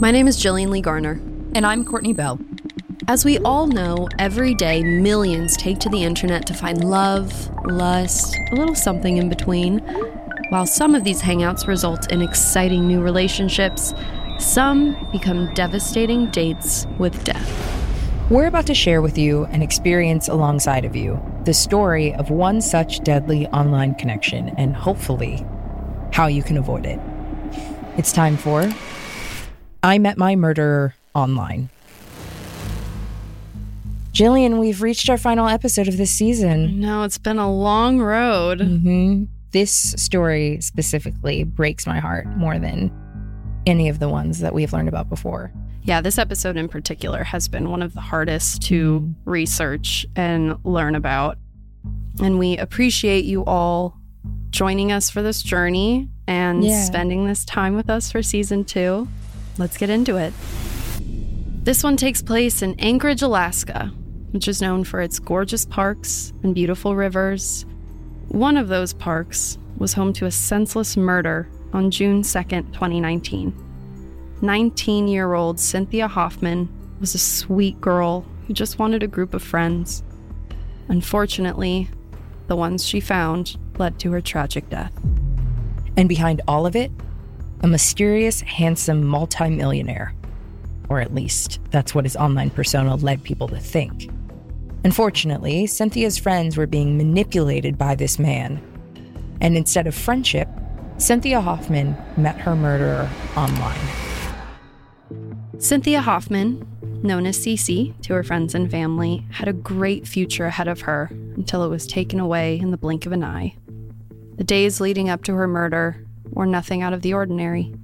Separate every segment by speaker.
Speaker 1: My name is Jillian Lee Garner.
Speaker 2: And I'm Courtney Bell.
Speaker 1: As we all know, every day millions take to the internet to find love, lust, a little something in between. While some of these hangouts result in exciting new relationships, some become devastating dates with death.
Speaker 2: We're about to share with you an experience alongside of you the story of one such deadly online connection and hopefully how you can avoid it. It's time for I Met My Murderer Online. Jillian, we've reached our final episode of this season.
Speaker 1: No, it's been a long road.
Speaker 2: Mm-hmm. This story specifically breaks my heart more than any of the ones that we've learned about before.
Speaker 1: Yeah, this episode in particular has been one of the hardest to mm. research and learn about. And we appreciate you all joining us for this journey and yeah. spending this time with us for season two. Let's get into it. This one takes place in Anchorage, Alaska, which is known for its gorgeous parks and beautiful rivers. One of those parks was home to a senseless murder on June 2nd, 2019. 19 year old Cynthia Hoffman was a sweet girl who just wanted a group of friends. Unfortunately, the ones she found led to her tragic death.
Speaker 2: And behind all of it, a mysterious, handsome multimillionaire. Or at least, that's what his online persona led people to think. Unfortunately, Cynthia's friends were being manipulated by this man. And instead of friendship, Cynthia Hoffman met her murderer online.
Speaker 1: Cynthia Hoffman, known as Cece to her friends and family, had a great future ahead of her until it was taken away in the blink of an eye. The days leading up to her murder were nothing out of the ordinary.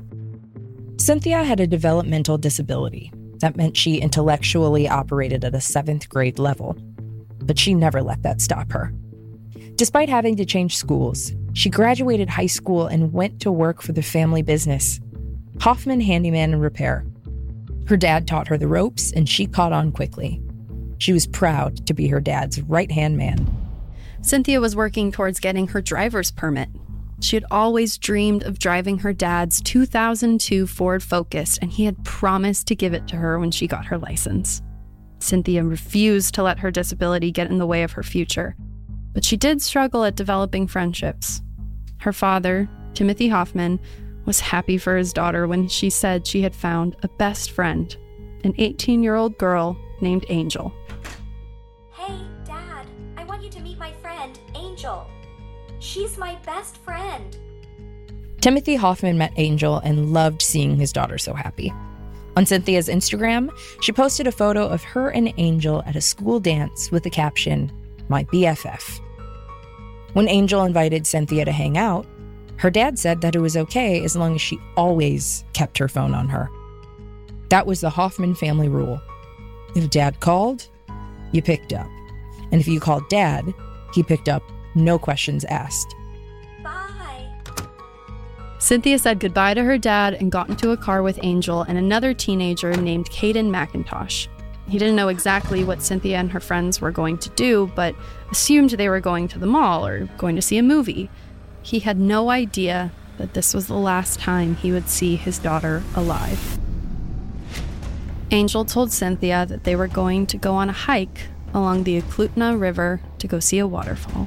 Speaker 2: Cynthia had a developmental disability. That meant she intellectually operated at a seventh grade level. But she never let that stop her. Despite having to change schools, she graduated high school and went to work for the family business Hoffman Handyman and Repair. Her dad taught her the ropes, and she caught on quickly. She was proud to be her dad's right hand man.
Speaker 1: Cynthia was working towards getting her driver's permit. She had always dreamed of driving her dad's 2002 Ford Focus, and he had promised to give it to her when she got her license. Cynthia refused to let her disability get in the way of her future, but she did struggle at developing friendships. Her father, Timothy Hoffman, was happy for his daughter when she said she had found a best friend, an 18 year old girl named Angel.
Speaker 3: Hey, Dad, I want you to meet my friend, Angel. She's my best friend.
Speaker 2: Timothy Hoffman met Angel and loved seeing his daughter so happy. On Cynthia's Instagram, she posted a photo of her and Angel at a school dance with the caption, My BFF. When Angel invited Cynthia to hang out, her dad said that it was okay as long as she always kept her phone on her. That was the Hoffman family rule. If dad called, you picked up. And if you called dad, he picked up, no questions asked.
Speaker 3: Bye.
Speaker 1: Cynthia said goodbye to her dad and got into a car with Angel and another teenager named Caden McIntosh. He didn't know exactly what Cynthia and her friends were going to do, but assumed they were going to the mall or going to see a movie. He had no idea that this was the last time he would see his daughter alive. Angel told Cynthia that they were going to go on a hike along the Eklutna River to go see a waterfall.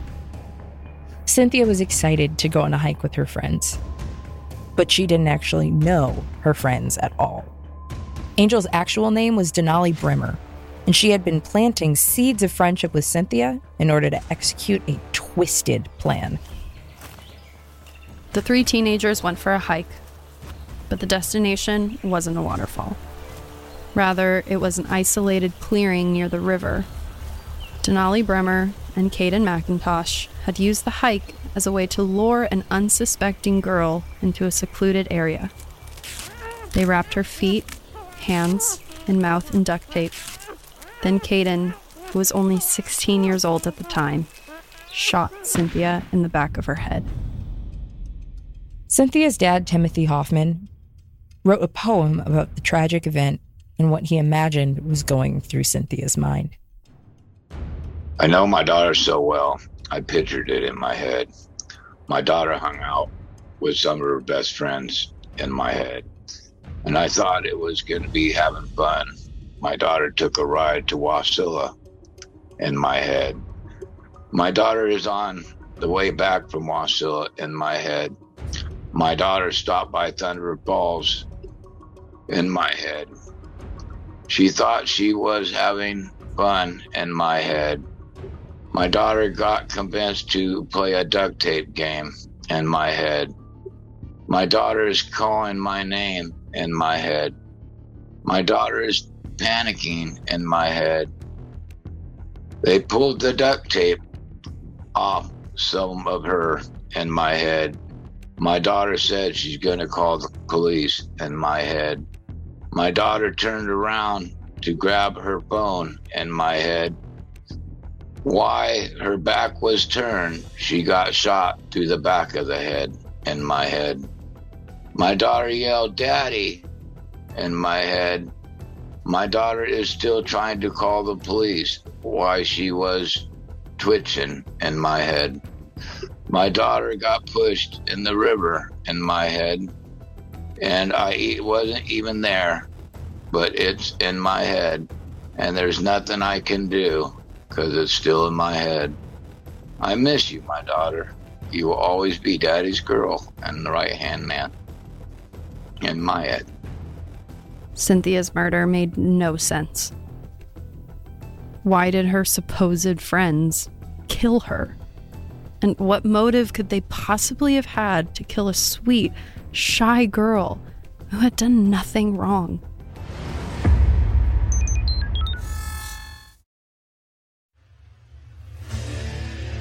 Speaker 2: Cynthia was excited to go on a hike with her friends, but she didn't actually know her friends at all. Angel's actual name was Denali Brehmer, and she had been planting seeds of friendship with Cynthia in order to execute a twisted plan.
Speaker 1: The three teenagers went for a hike, but the destination wasn't a waterfall. Rather, it was an isolated clearing near the river. Denali Brehmer and Caden McIntosh had used the hike as a way to lure an unsuspecting girl into a secluded area. They wrapped her feet, hands, and mouth in duct tape. Then Caden, who was only 16 years old at the time, shot Cynthia in the back of her head.
Speaker 2: Cynthia's dad, Timothy Hoffman, wrote a poem about the tragic event and what he imagined was going through Cynthia's mind.
Speaker 4: I know my daughter so well. I pictured it in my head. My daughter hung out with some of her best friends in my head, and I thought it was going to be having fun. My daughter took a ride to Wasilla in my head. My daughter is on the way back from Wasilla in my head. My daughter stopped by Thunder Falls in my head. She thought she was having fun in my head. My daughter got convinced to play a duct tape game in my head. My daughter is calling my name in my head. My daughter is panicking in my head. They pulled the duct tape off some of her in my head. My daughter said she's going to call the police in my head. My daughter turned around to grab her phone in my head. Why her back was turned, she got shot through the back of the head in my head. My daughter yelled, Daddy, in my head. My daughter is still trying to call the police. Why she was twitching in my head. My daughter got pushed in the river in my head, and I wasn't even there, but it's in my head, and there's nothing I can do because it's still in my head. I miss you, my daughter. You will always be daddy's girl and the right hand man in my head.
Speaker 1: Cynthia's murder made no sense. Why did her supposed friends kill her? And what motive could they possibly have had to kill a sweet, shy girl who had done nothing wrong?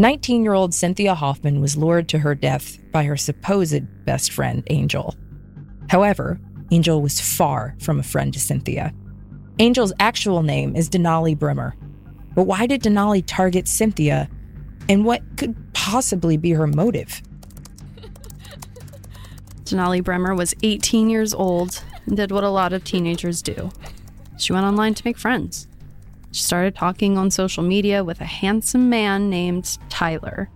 Speaker 2: 19 year old Cynthia Hoffman was lured to her death by her supposed best friend, Angel. However, Angel was far from a friend to Cynthia. Angel's actual name is Denali Brehmer. But why did Denali target Cynthia, and what could possibly be her motive?
Speaker 1: Denali Brehmer was 18 years old and did what a lot of teenagers do. She went online to make friends. She started talking on social media with a handsome man named Tyler.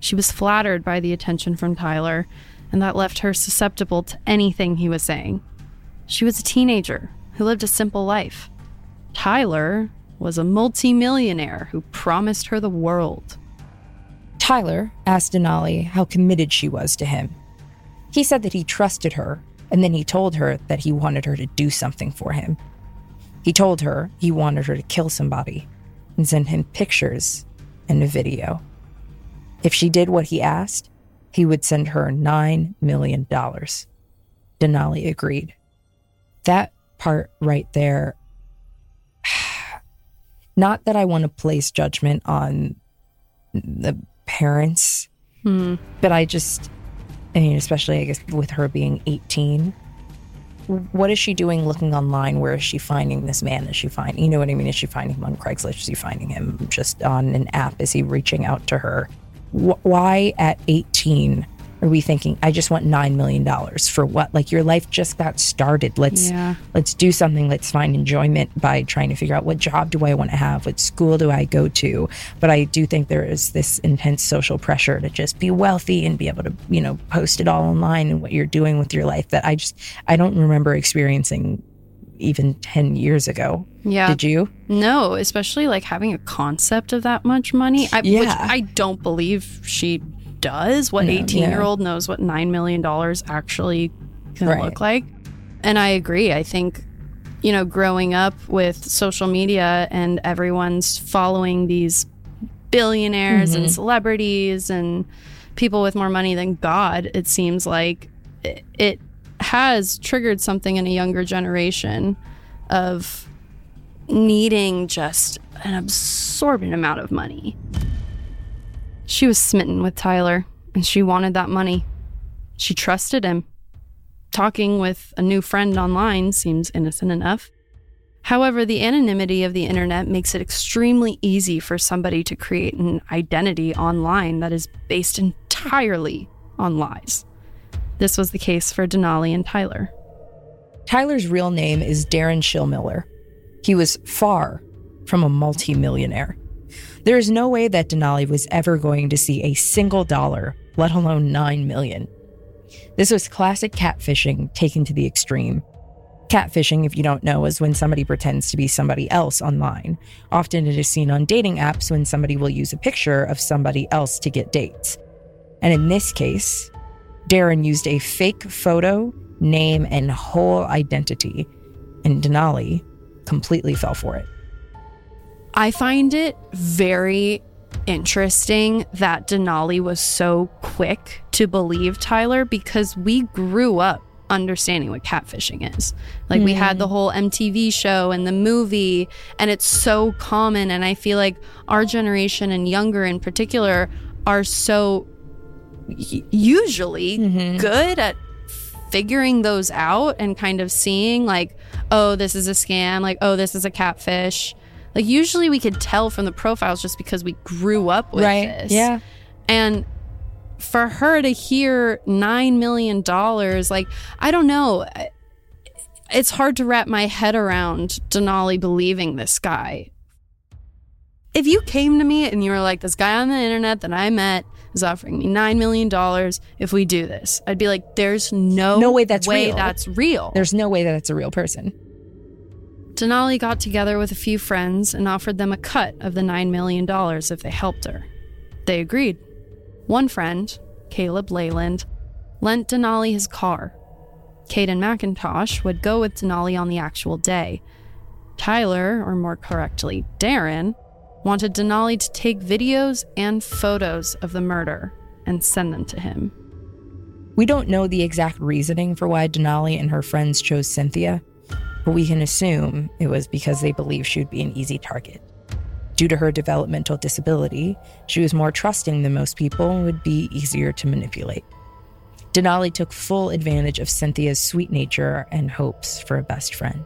Speaker 1: She was flattered by the attention from Tyler, and that left her susceptible to anything he was saying. She was a teenager who lived a simple life. Tyler was a multimillionaire who promised her the world.
Speaker 2: Tyler asked Denali how committed she was to him. He said that he trusted her, and then he told her that he wanted her to do something for him. He told her he wanted her to kill somebody and send him pictures and a video. If she did what he asked, he would send her $9 million. Denali agreed. That part right there, not that I want to place judgment on the parents,
Speaker 1: Hmm.
Speaker 2: but I just, I mean, especially I guess with her being 18, what is she doing looking online? Where is she finding this man? Is she finding, you know what I mean? Is she finding him on Craigslist? Is she finding him just on an app? Is he reaching out to her? Wh- why at 18 are we thinking I just want 9 million dollars for what? Like your life just got started. Let's
Speaker 1: Yeah.
Speaker 2: let's do something. Let's find enjoyment by trying to figure out what job do I want to have? What school do I go to? But I do think there is this intense social pressure to just be wealthy and be able to, you know, post it all online and what you're doing with your life that I just I don't remember experiencing even 10 years ago.
Speaker 1: Yeah.
Speaker 2: Did you?
Speaker 1: No, especially like having a concept of that much money, I, which
Speaker 2: Yeah.
Speaker 1: I don't believe she does. What
Speaker 2: No,
Speaker 1: 18 year old knows what $9 million actually can
Speaker 2: Right.
Speaker 1: look like? And I agree. I think, you know, growing up with social media and everyone's following these billionaires and mm-hmm. celebrities and people with more money than God, it seems like it, it has triggered something in a younger generation of needing just an absorbent amount of money. She was smitten with Tyler and she wanted that money. She trusted him. Talking with a new friend online seems innocent enough. However, the anonymity of the internet makes it extremely easy for somebody to create an identity online that is based entirely on lies. This was the case for Denali and Tyler.
Speaker 2: Tyler's real name is Darren Schilmiller. He was far from a multimillionaire. There is no way that Denali was ever going to see a single dollar, let alone 9 million. This was classic catfishing taken to the extreme. Catfishing, if you don't know, is when somebody pretends to be somebody else online. Often it is seen on dating apps when somebody will use a picture of somebody else to get dates. And in this case, Darren used a fake photo, name, and whole identity, and Denali completely fell for it.
Speaker 1: I find it very interesting that Denali was so quick to believe Tyler because we grew up understanding what catfishing is. Like we had the hmm. whole MTV show and the movie and it's so common and I feel like our generation and younger in particular are so usually mm-hmm. good at figuring those out and kind of seeing like oh this is a scam like oh this is a catfish like usually we could tell from the profiles just because we grew up with this
Speaker 2: Yeah.
Speaker 1: and for her to hear nine million dollars like i don't know it's hard to wrap my head around denali believing this guy if you came to me and you were like this guy on the internet that i met is offering me nine million dollars if we do this i'd be like there's no
Speaker 2: No way that's
Speaker 1: way
Speaker 2: real.
Speaker 1: that's real
Speaker 2: There's no way that it's a real person.
Speaker 1: Denali got together with a few friends and offered them a cut of the $9 million if they helped her. They agreed. One friend, Caleb Leyland, lent Denali his car. Caden McIntosh would go with Denali on the actual day. Tyler, or more correctly, Darren, wanted Denali to take videos and photos of the murder and send them to him.
Speaker 2: We don't know the exact reasoning for why Denali and her friends chose Cynthia, but we can assume it was because they believed she would be an easy target. Due to her developmental disability, she was more trusting than most people and would be easier to manipulate. Denali took full advantage of Cynthia's sweet nature and hopes for a best friend.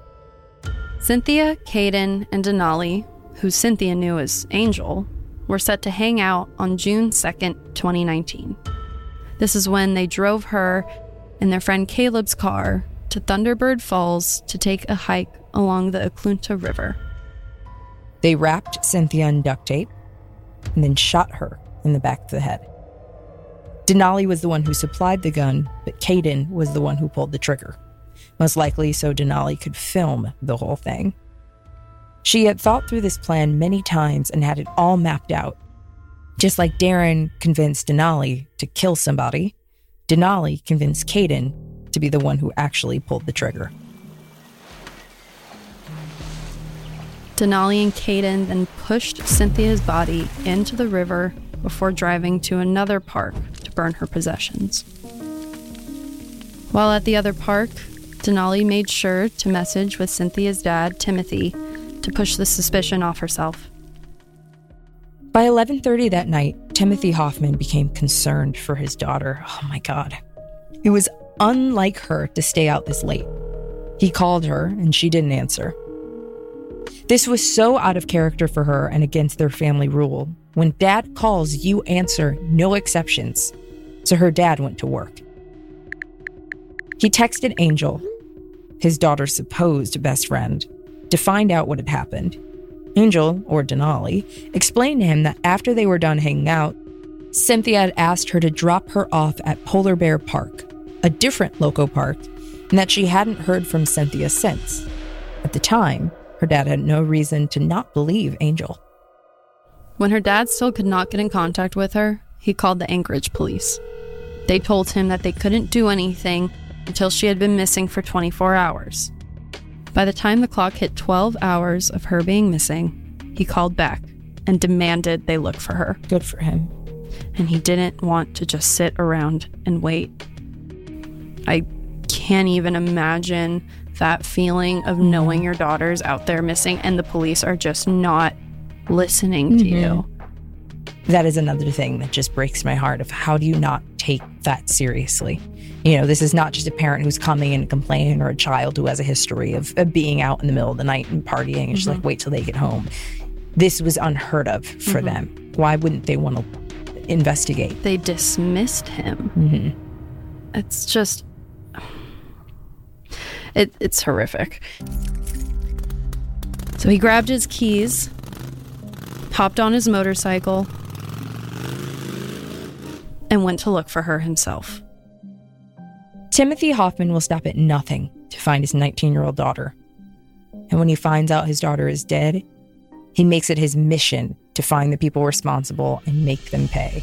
Speaker 1: Cynthia, Caden, and Denali, who Cynthia knew as Angel, were set to hang out on June 2nd, 2019. This is when they drove her and their friend Caleb's car to Thunderbird Falls to take a hike along the Eklutna River.
Speaker 2: They wrapped Cynthia in duct tape and then shot her in the back of the head. Denali was the one who supplied the gun, but Caden was the one who pulled the trigger, most likely so Denali could film the whole thing. She had thought through this plan many times and had it all mapped out. Just like Darren convinced Denali to kill somebody, Denali convinced Caden to be the one who actually pulled the trigger.
Speaker 1: Denali and Caden then pushed Cynthia's body into the river before driving to another park to burn her possessions. While at the other park, Denali made sure to message with Cynthia's dad, Timothy, to push the suspicion off herself.
Speaker 2: By 11:30 that night, Timothy Hoffman became concerned for his daughter. Oh my god. It was unlike her to stay out this late. He called her and she didn't answer. This was so out of character for her and against their family rule. When dad calls, you answer, no exceptions. So her dad went to work. He texted Angel, his daughter's supposed best friend, to find out what had happened. Angel, or Denali, explained to him that after they were done hanging out, Cynthia had asked her to drop her off at Polar Bear Park, a different loco park, and that she hadn't heard from Cynthia since. At the time, her dad had no reason to not believe Angel.
Speaker 1: When her dad still could not get in contact with her, he called the Anchorage police. They told him that they couldn't do anything until she had been missing for 24 hours. By the time the clock hit 12 hours of her being missing, he called back and demanded they look for her.
Speaker 2: Good for him.
Speaker 1: And he didn't want to just sit around and wait. I can't even imagine that feeling of knowing your daughter's out there missing and the police are just not listening to mm-hmm. you.
Speaker 2: That is another thing that just breaks my heart of how do you not take that seriously? You know, this is not just a parent who's coming and complaining or a child who has a history of, of being out in the middle of the night and partying and just like mm-hmm. wait till they get home. This was unheard of for mm-hmm. them. Why wouldn't they want to investigate?
Speaker 1: They dismissed him.
Speaker 2: Mm-hmm.
Speaker 1: It's just it, it's horrific. So he grabbed his keys, hopped on his motorcycle, and went to look for her himself.
Speaker 2: Timothy Hoffman will stop at nothing to find his 19 year old daughter. And when he finds out his daughter is dead, he makes it his mission to find the people responsible and make them pay.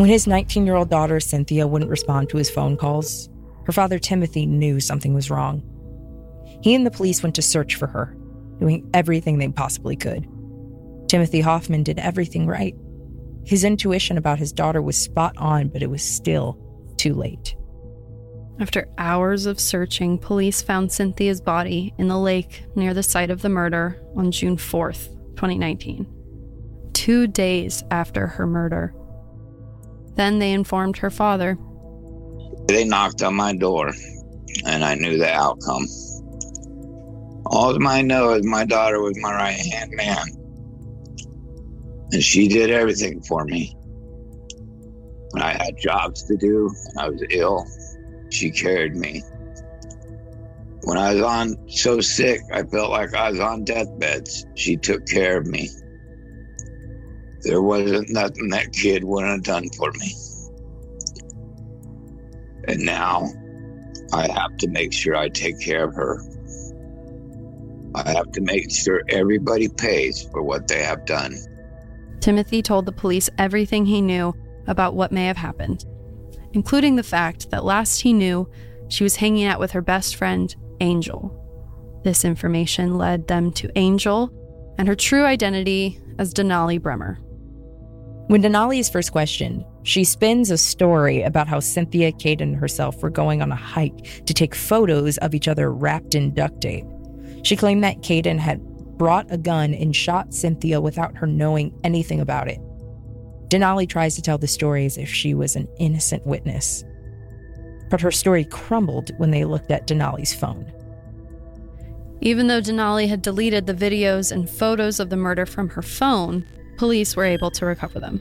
Speaker 2: When his 19 year old daughter, Cynthia, wouldn't respond to his phone calls, her father, Timothy, knew something was wrong. He and the police went to search for her, doing everything they possibly could. Timothy Hoffman did everything right. His intuition about his daughter was spot on, but it was still too late.
Speaker 1: After hours of searching, police found Cynthia's body in the lake near the site of the murder on June 4th, 2019, two days after her murder. Then they informed her father.
Speaker 4: They knocked on my door, and I knew the outcome. All I know is my daughter was my right hand man, and she did everything for me. When I had jobs to do and I was ill, she carried me. When I was on so sick, I felt like I was on deathbeds. She took care of me. There wasn't nothing that kid wouldn't have done for me. And now I have to make sure I take care of her. I have to make sure everybody pays for what they have done.
Speaker 1: Timothy told the police everything he knew about what may have happened, including the fact that last he knew, she was hanging out with her best friend, Angel. This information led them to Angel and her true identity as Denali Brehmer.
Speaker 2: When Denali is first questioned, she spins a story about how Cynthia, Kate, and herself were going on a hike to take photos of each other wrapped in duct tape. She claimed that Caden had brought a gun and shot Cynthia without her knowing anything about it. Denali tries to tell the story as if she was an innocent witness. But her story crumbled when they looked at Denali's phone.
Speaker 1: Even though Denali had deleted the videos and photos of the murder from her phone, police were able to recover them.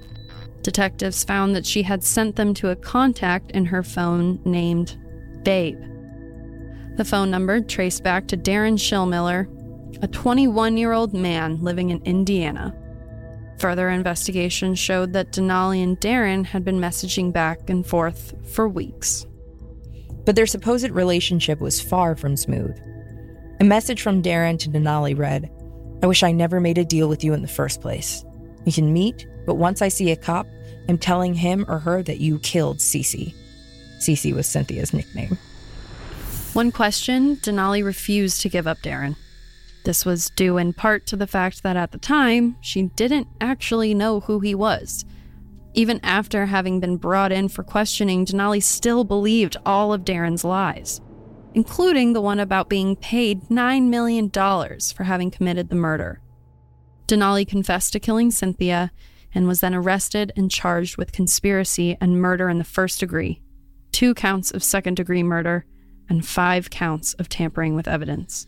Speaker 1: Detectives found that she had sent them to a contact in her phone named Babe. The phone number traced back to Darren Schilmiller, a 21 year old man living in Indiana. Further investigation showed that Denali and Darren had been messaging back and forth for weeks.
Speaker 2: But their supposed relationship was far from smooth. A message from Darren to Denali read I wish I never made a deal with you in the first place. We can meet but once I see a cop, I'm telling him or her that you killed Cece. Cece was Cynthia's nickname.
Speaker 1: One question Denali refused to give up Darren. This was due in part to the fact that at the time, she didn't actually know who he was. Even after having been brought in for questioning, Denali still believed all of Darren's lies, including the one about being paid $9 million for having committed the murder. Denali confessed to killing Cynthia and was then arrested and charged with conspiracy and murder in the first degree, two counts of second degree murder, and five counts of tampering with evidence.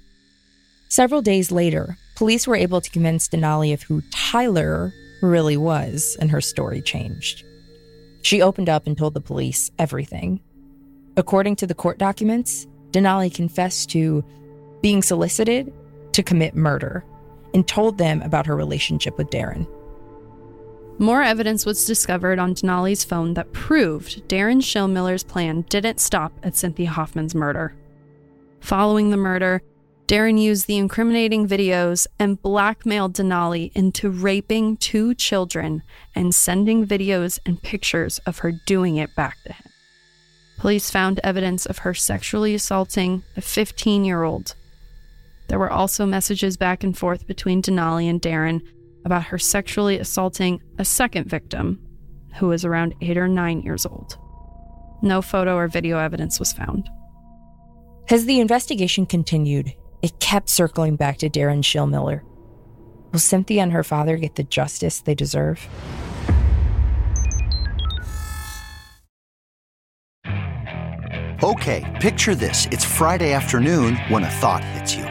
Speaker 2: Several days later, police were able to convince Denali of who Tyler really was, and her story changed. She opened up and told the police everything. According to the court documents, Denali confessed to being solicited to commit murder and told them about her relationship with Darren.
Speaker 1: More evidence was discovered on Denali's phone that proved Darren Schilmiller's plan didn't stop at Cynthia Hoffman's murder. Following the murder, Darren used the incriminating videos and blackmailed Denali into raping two children and sending videos and pictures of her doing it back to him. Police found evidence of her sexually assaulting a 15 year old. There were also messages back and forth between Denali and Darren about her sexually assaulting a second victim who was around eight or nine years old. No photo or video evidence was found.
Speaker 2: As the investigation continued, it kept circling back to Darren Schilmiller. Will Cynthia and her father get the justice they deserve?
Speaker 5: Okay, picture this. It's Friday afternoon when a thought hits you.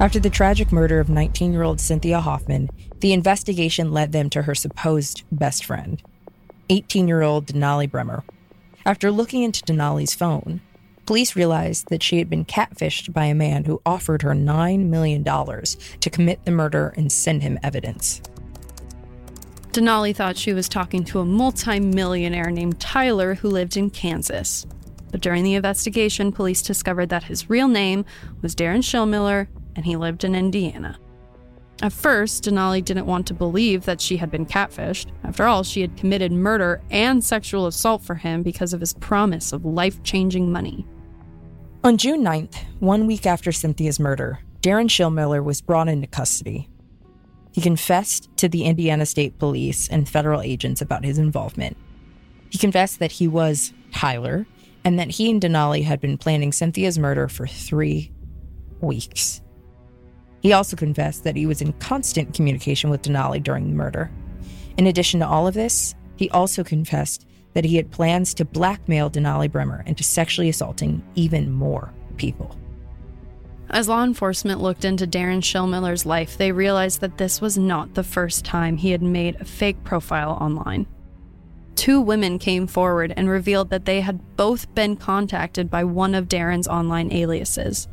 Speaker 2: After the tragic murder of 19 year old Cynthia Hoffman, the investigation led them to her supposed best friend, 18 year old Denali Brehmer. After looking into Denali's phone, police realized that she had been catfished by a man who offered her $9 million to commit the murder and send him evidence.
Speaker 1: Denali thought she was talking to a multimillionaire named Tyler who lived in Kansas. But during the investigation, police discovered that his real name was Darren Schilmiller and he lived in Indiana. At first, Denali didn't want to believe that she had been catfished. After all, she had committed murder and sexual assault for him because of his promise of life changing money.
Speaker 2: On June 9th, one week after Cynthia's murder, Darren Schilmiller was brought into custody. He confessed to the Indiana State Police and federal agents about his involvement. He confessed that he was Tyler and that he and Denali had been planning Cynthia's murder for three weeks. He also confessed that he was in constant communication with Denali during the murder. In addition to all of this, he also confessed that he had plans to blackmail Denali Brehmer into sexually assaulting even more people.
Speaker 1: As law enforcement looked into Darren Schilmiller's life, they realized that this was not the first time he had made a fake profile online. Two women came forward and revealed that they had both been contacted by one of Darren's online aliases.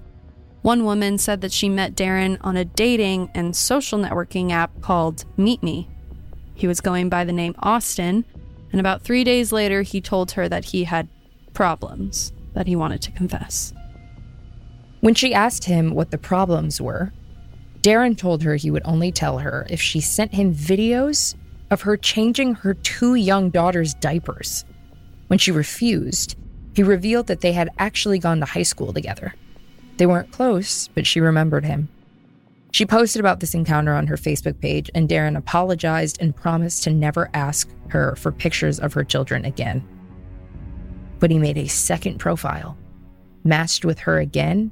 Speaker 1: One woman said that she met Darren on a dating and social networking app called Meet Me. He was going by the name Austin, and about three days later, he told her that he had problems that he wanted to confess.
Speaker 2: When she asked him what the problems were, Darren told her he would only tell her if she sent him videos of her changing her two young daughters' diapers. When she refused, he revealed that they had actually gone to high school together. They weren't close, but she remembered him. She posted about this encounter on her Facebook page, and Darren apologized and promised to never ask her for pictures of her children again. But he made a second profile, matched with her again,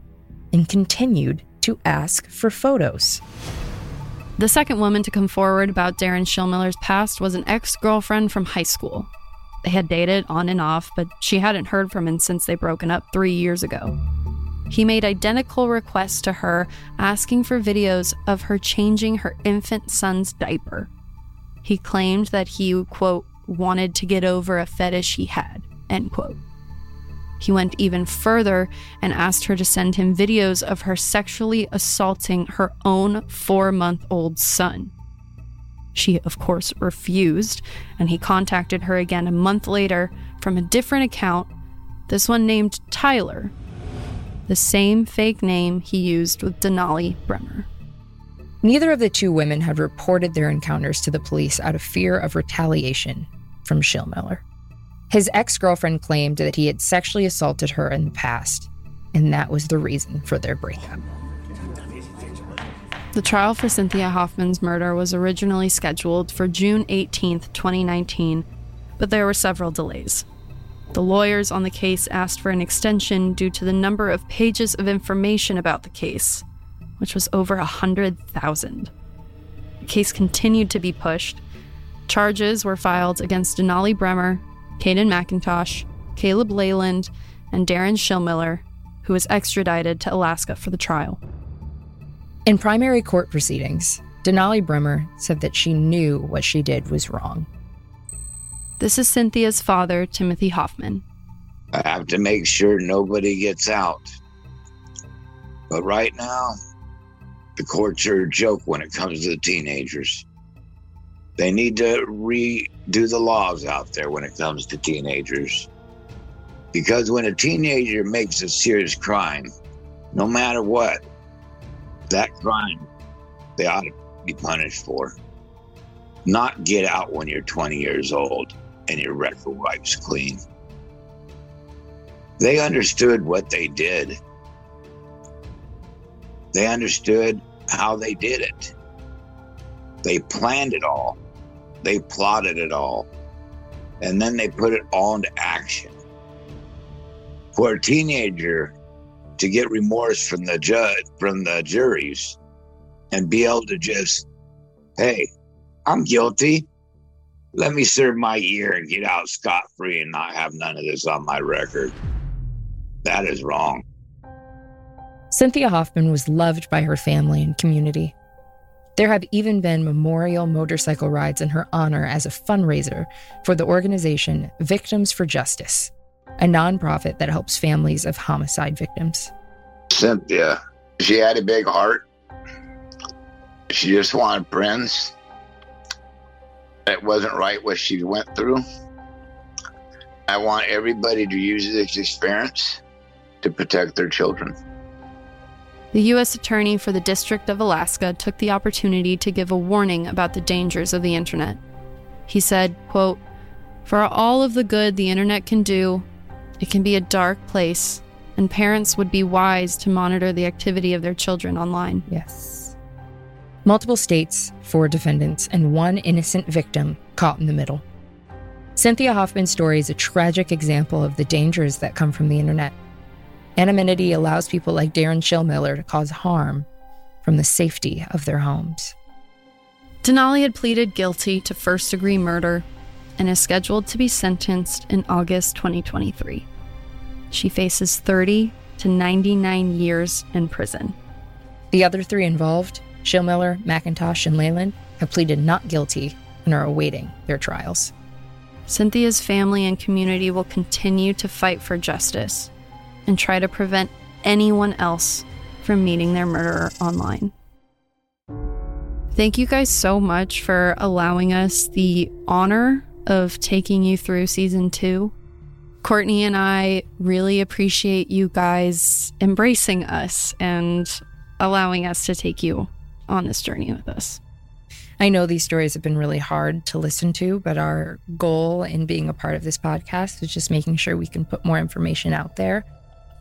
Speaker 2: and continued to ask for photos.
Speaker 1: The second woman to come forward about Darren Schilmiller's past was an ex girlfriend from high school. They had dated on and off, but she hadn't heard from him since they broken up three years ago. He made identical requests to her, asking for videos of her changing her infant son's diaper. He claimed that he, quote, wanted to get over a fetish he had, end quote. He went even further and asked her to send him videos of her sexually assaulting her own four month old son. She, of course, refused, and he contacted her again a month later from a different account, this one named Tyler, the same fake name he used with Denali Brehmer.
Speaker 2: Neither of the two women had reported their encounters to the police out of fear of retaliation from Schilmiller. His ex girlfriend claimed that he had sexually assaulted her in the past, and that was the reason for their breakup.
Speaker 1: The trial for Cynthia Hoffman's murder was originally scheduled for June 18, 2019, but there were several delays. The lawyers on the case asked for an extension due to the number of pages of information about the case, which was over 100,000. The case continued to be pushed. Charges were filed against Denali Brehmer, Caden McIntosh, Caleb Leyland, and Darren Schilmiller, who was extradited to Alaska for the trial.
Speaker 2: In primary court proceedings, Denali Brehmer said that she knew what she did was wrong.
Speaker 1: This is Cynthia's father, Timothy Hoffman.
Speaker 4: I have to make sure nobody gets out. But right now, the courts are a joke when it comes to the teenagers. They need to redo the laws out there when it comes to teenagers. Because when a teenager makes a serious crime, no matter what, that crime they ought to be punished for. Not get out when you're 20 years old and your record wipes clean. They understood what they did. They understood how they did it. They planned it all. They plotted it all. And then they put it all into action. For a teenager to get remorse from the judge, from the juries, and be able to just, hey, I'm guilty. Let me serve my year and get out scot free and not have none of this on my record. That is wrong.
Speaker 2: Cynthia Hoffman was loved by her family and community. There have even been memorial motorcycle rides in her honor as a fundraiser for the organization Victims for Justice, a nonprofit that helps families of homicide victims.
Speaker 4: Cynthia, she had a big heart. She just wanted friends. It wasn't right what she went through. I want everybody to use this experience to protect their children.
Speaker 1: The U.S. Attorney for the District of Alaska took the opportunity to give a warning about the dangers of the internet. He said, quote, For all of the good the internet can do, it can be a dark place, and parents would be wise to monitor the activity of their children online.
Speaker 2: Yes. Multiple states, four defendants, and one innocent victim caught in the middle. Cynthia Hoffman's story is a tragic example of the dangers that come from the internet. Anonymity allows people like Darren Schilmiller to cause harm from the safety of their homes.
Speaker 1: Denali had pleaded guilty to first degree murder and is scheduled to be sentenced in August 2023. She faces 30 to 99 years in prison.
Speaker 2: The other three involved, Schilmiller, McIntosh, and Leyland, have pleaded not guilty and are awaiting their trials.
Speaker 1: Cynthia's family and community will continue to fight for justice and try to prevent anyone else from meeting their murderer online. Thank you guys so much for allowing us the honor of taking you through season two. Courtney and I really appreciate you guys embracing us and allowing us to take you on this journey with us.
Speaker 2: I know these stories have been really hard to listen to, but our goal in being a part of this podcast is just making sure we can put more information out there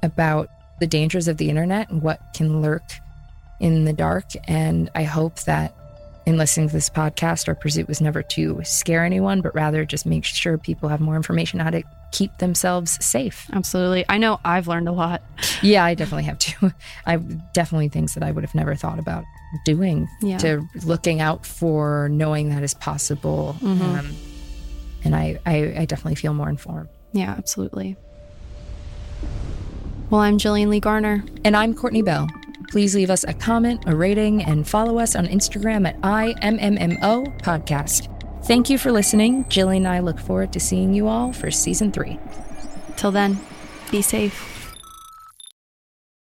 Speaker 2: about the dangers of the internet and what can lurk in the dark. And I hope that in listening to this podcast, our pursuit was never to scare anyone, but rather just make sure people have more information how to keep themselves safe.
Speaker 1: Absolutely. I know I've learned a lot.
Speaker 2: Yeah, I definitely have too. I definitely things that I would have never thought about doing
Speaker 1: Yeah.
Speaker 2: to looking out for knowing that is possible.
Speaker 1: Mhm.
Speaker 2: Um, and I, I, I definitely feel more informed.
Speaker 1: Yeah, absolutely. Well, I'm Jillian Lee Garner.
Speaker 2: And I'm Courtney Bell. Please leave us a comment, a rating, and follow us on Instagram at IMMMO Podcast. Thank you for listening. Jillian and I look forward to seeing you all for season three.
Speaker 1: Till then, be safe.